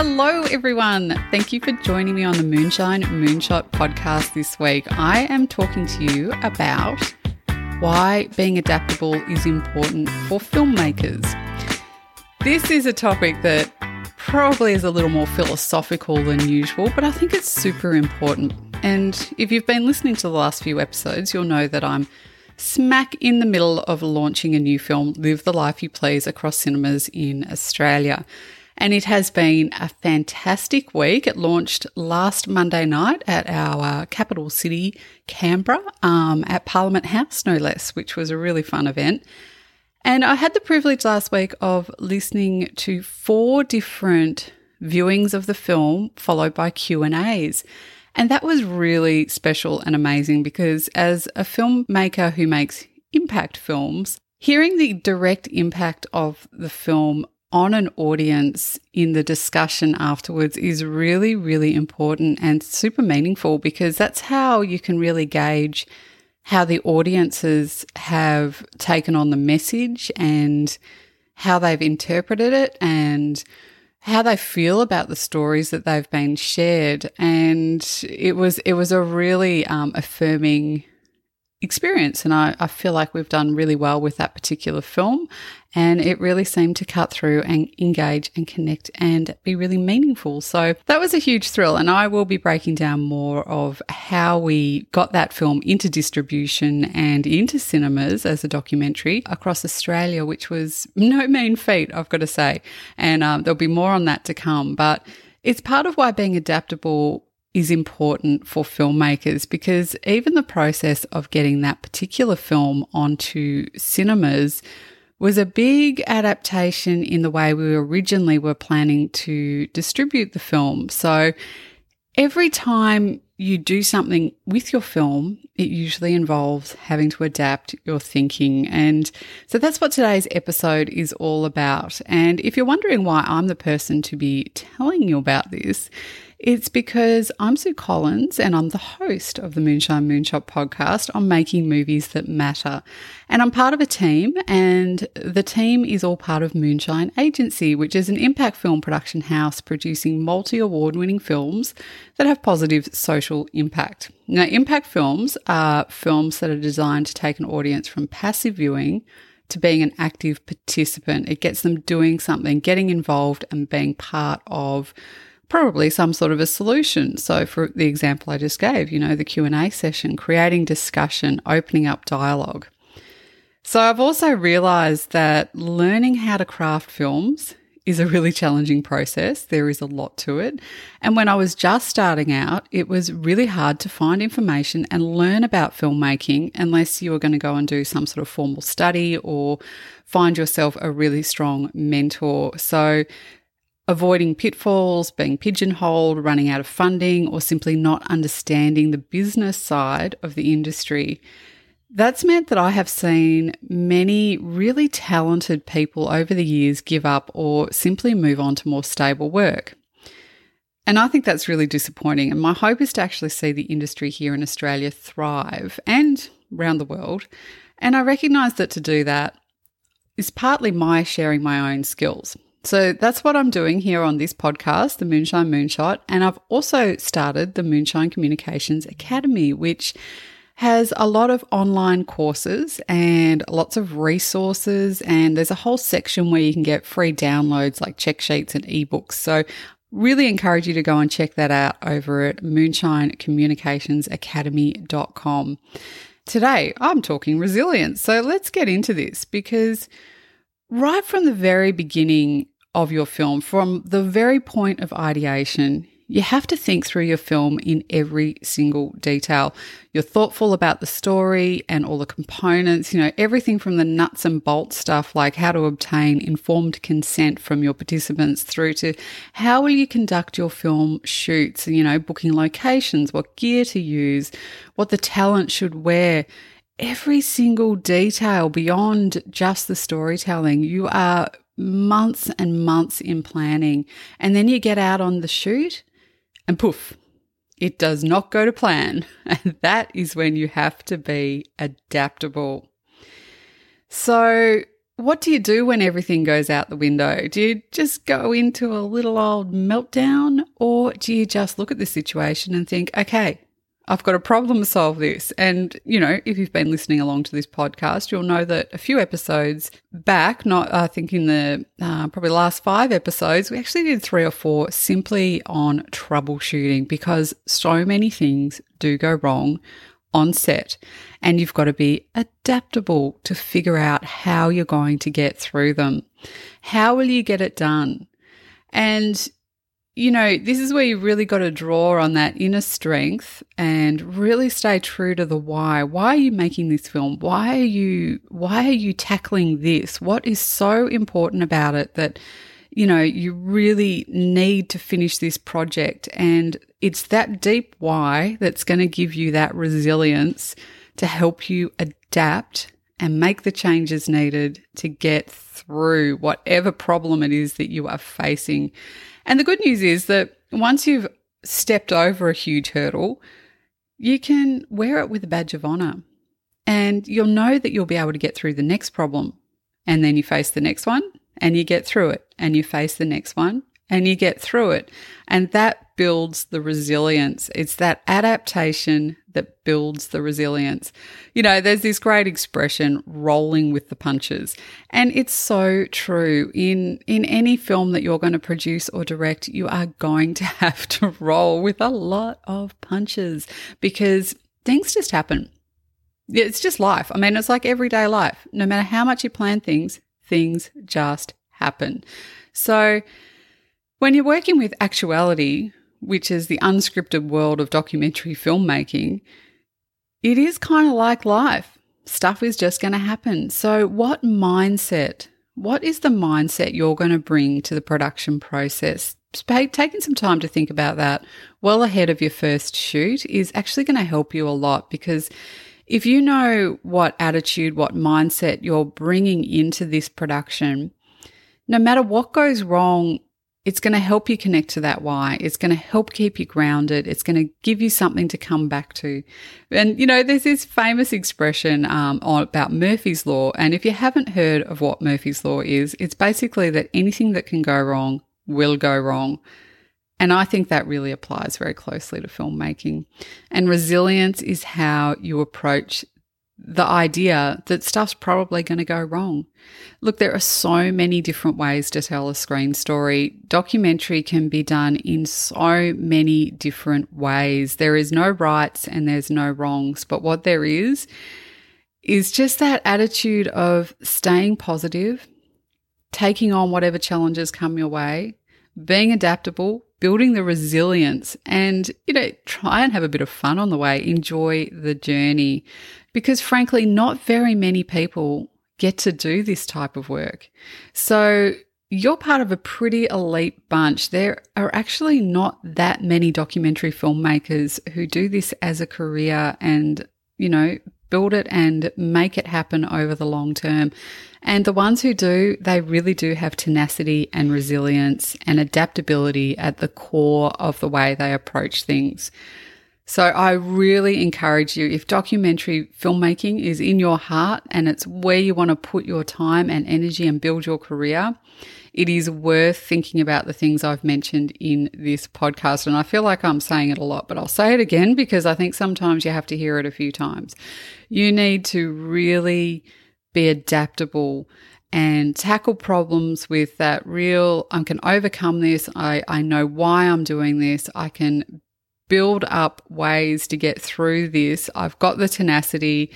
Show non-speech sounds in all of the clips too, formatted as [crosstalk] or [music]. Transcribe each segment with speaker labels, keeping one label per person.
Speaker 1: Hello, everyone. Thank you for joining me on the Moonshine Moonshot podcast this week. I am talking to you about why being adaptable is important for filmmakers. This is a topic that probably is a little more philosophical than usual, but I think it's super important. And if you've been listening to the last few episodes, you'll know that I'm smack in the middle of launching a new film, Live the Life You Please, across cinemas in Australia. And it has been a fantastic week. It launched last Monday night at our capital city, Canberra, um, at Parliament House, no less, which was a really fun event. And I had the privilege last week of listening to four different viewings of the film, followed by Q and A's. And that was really special and amazing because as a filmmaker who makes impact films, hearing the direct impact of the film on an audience in the discussion afterwards is really, really important and super meaningful because that's how you can really gauge how the audiences have taken on the message and how they've interpreted it and how they feel about the stories that they've been shared. And it was it was a really um, affirming experience. And I, I feel like we've done really well with that particular film. And it really seemed to cut through and engage and connect and be really meaningful. So that was a huge thrill. And I will be breaking down more of how we got that film into distribution and into cinemas as a documentary across Australia, which was no mean feat, I've got to say. And um, there'll be more on that to come. But it's part of why being adaptable is important for filmmakers because even the process of getting that particular film onto cinemas was a big adaptation in the way we originally were planning to distribute the film. So every time you do something with your film, it usually involves having to adapt your thinking. And so that's what today's episode is all about. And if you're wondering why I'm the person to be telling you about this, it's because I'm Sue Collins and I'm the host of the Moonshine Moonshot podcast on making movies that matter. And I'm part of a team, and the team is all part of Moonshine Agency, which is an impact film production house producing multi award winning films that have positive social impact. Now, impact films are films that are designed to take an audience from passive viewing to being an active participant. It gets them doing something, getting involved, and being part of probably some sort of a solution. So for the example I just gave, you know, the Q&A session, creating discussion, opening up dialogue. So I've also realized that learning how to craft films is a really challenging process. There is a lot to it. And when I was just starting out, it was really hard to find information and learn about filmmaking unless you were going to go and do some sort of formal study or find yourself a really strong mentor. So avoiding pitfalls, being pigeonholed, running out of funding, or simply not understanding the business side of the industry. That's meant that I have seen many really talented people over the years give up or simply move on to more stable work. And I think that's really disappointing. And my hope is to actually see the industry here in Australia thrive and around the world. And I recognise that to do that is partly my sharing my own skills. So that's what I'm doing here on this podcast, the Moonshine Moonshot. And I've also started the Moonshine Communications Academy, which has a lot of online courses and lots of resources. And there's a whole section where you can get free downloads like check sheets and ebooks. So really encourage you to go and check that out over at moonshinecommunicationsacademy.com. Today, I'm talking resilience. So let's get into this because right from the very beginning of your film, from the very point of ideation, you have to think through your film in every single detail. You're thoughtful about the story and all the components, you know, everything from the nuts and bolts stuff like how to obtain informed consent from your participants through to how will you conduct your film shoots, you know, booking locations, what gear to use, what the talent should wear every single detail beyond just the storytelling. You are months and months in planning, and then you get out on the shoot, and poof, it does not go to plan. [laughs] And that is when you have to be adaptable. So, what do you do when everything goes out the window? Do you just go into a little old meltdown or do you just look at the situation and think, okay, I've got a problem solve this. And, you know, if you've been listening along to this podcast, you'll know that a few episodes back, not, I think in the uh, probably last five episodes, we actually did three or four simply on troubleshooting because so many things do go wrong on set and you've got to be adaptable to figure out how you're going to get through them. How will you get it done? And you know, this is where you really got to draw on that inner strength and really stay true to the why. Why are you making this film? Why are you why are you tackling this? What is so important about it that you know, you really need to finish this project and it's that deep why that's going to give you that resilience to help you adapt and make the changes needed to get through whatever problem it is that you are facing. And the good news is that once you've stepped over a huge hurdle, you can wear it with a badge of honor and you'll know that you'll be able to get through the next problem. And then you face the next one and you get through it and you face the next one and you get through it. And that builds the resilience. It's that adaptation that builds the resilience. You know, there's this great expression, rolling with the punches. And it's so true. In, in any film that you're going to produce or direct, you are going to [laughs] have to roll with a lot of punches because things just happen. It's just life. I mean, it's like everyday life. No matter how much you plan things, things just happen. So, when you're working with actuality, which is the unscripted world of documentary filmmaking, it is kind of like life. Stuff is just going to happen. So, what mindset, what is the mindset you're going to bring to the production process? Taking some time to think about that well ahead of your first shoot is actually going to help you a lot because if you know what attitude, what mindset you're bringing into this production, no matter what goes wrong it's going to help you connect to that why. It's going to help keep you grounded. It's going to give you something to come back to. And, you know, there's this famous expression um, about Murphy's Law. And if you haven't heard of what Murphy's Law is, it's basically that anything that can go wrong will go wrong. And I think that really applies very closely to filmmaking. And resilience is how you approach the idea that stuff's probably going to go wrong. Look, there are so many different ways to tell a screen story. Documentary can be done in so many different ways. There is no rights and there's no wrongs, but what there is is just that attitude of staying positive, taking on whatever challenges come your way, being adaptable, building the resilience and, you know, try and have a bit of fun on the way. Enjoy the journey because frankly, not very many people get to do this type of work. So you're part of a pretty elite bunch. There are actually not that many documentary filmmakers who do this as a career and, you know, build it and make it happen over the long term. And the ones who do, they really do have tenacity and resilience and adaptability at the core of the way they approach things. So I really encourage you if documentary filmmaking is in your heart and it's where you want to put your time and energy and build your career, it is worth thinking about the things I've mentioned in this podcast. And I feel like I'm saying it a lot, but I'll say it again because I think sometimes you have to hear it a few times. You need to really be adaptable and tackle problems with that real, I can overcome this. I, I know why I'm doing this. I can build up ways to get through this. I've got the tenacity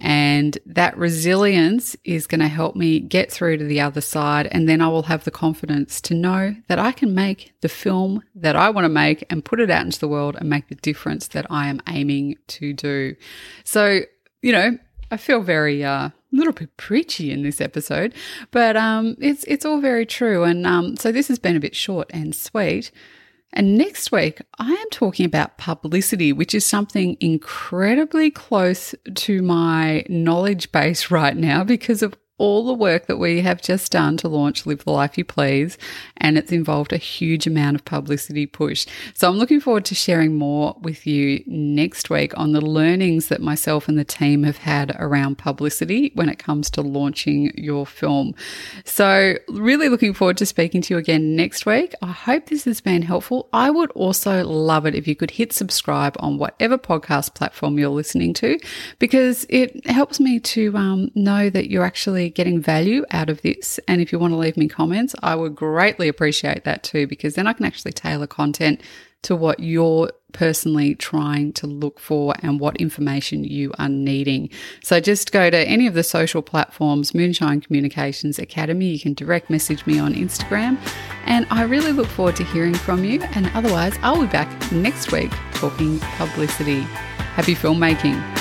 Speaker 1: and that resilience is going to help me get through to the other side. And then I will have the confidence to know that I can make the film that I want to make and put it out into the world and make the difference that I am aiming to do. So, you know, I feel very, uh, a little bit preachy in this episode, but um, it's it's all very true. And um, so this has been a bit short and sweet. And next week, I am talking about publicity, which is something incredibly close to my knowledge base right now because of all the work that we have just done to launch Live the Life You Please, and it's involved a huge amount of publicity push. So I'm looking forward to sharing more with you next week on the learnings that myself and the team have had around publicity when it comes to launching your film. So, really looking forward to speaking to you again next week. I hope this has been helpful. I would also love it if you could hit subscribe on whatever podcast platform you're listening to because it helps me to um, know that you're getting value out of this. And if you want to leave me comments, I would greatly appreciate that too, because then I can actually tailor content to what you're personally trying to look for and what information you are needing. So just go to any of the social platforms, Moonshine Communications Academy. You can direct message me on Instagram. And I really look forward to hearing from you. And otherwise, I'll be back next week talking publicity. Happy filmmaking.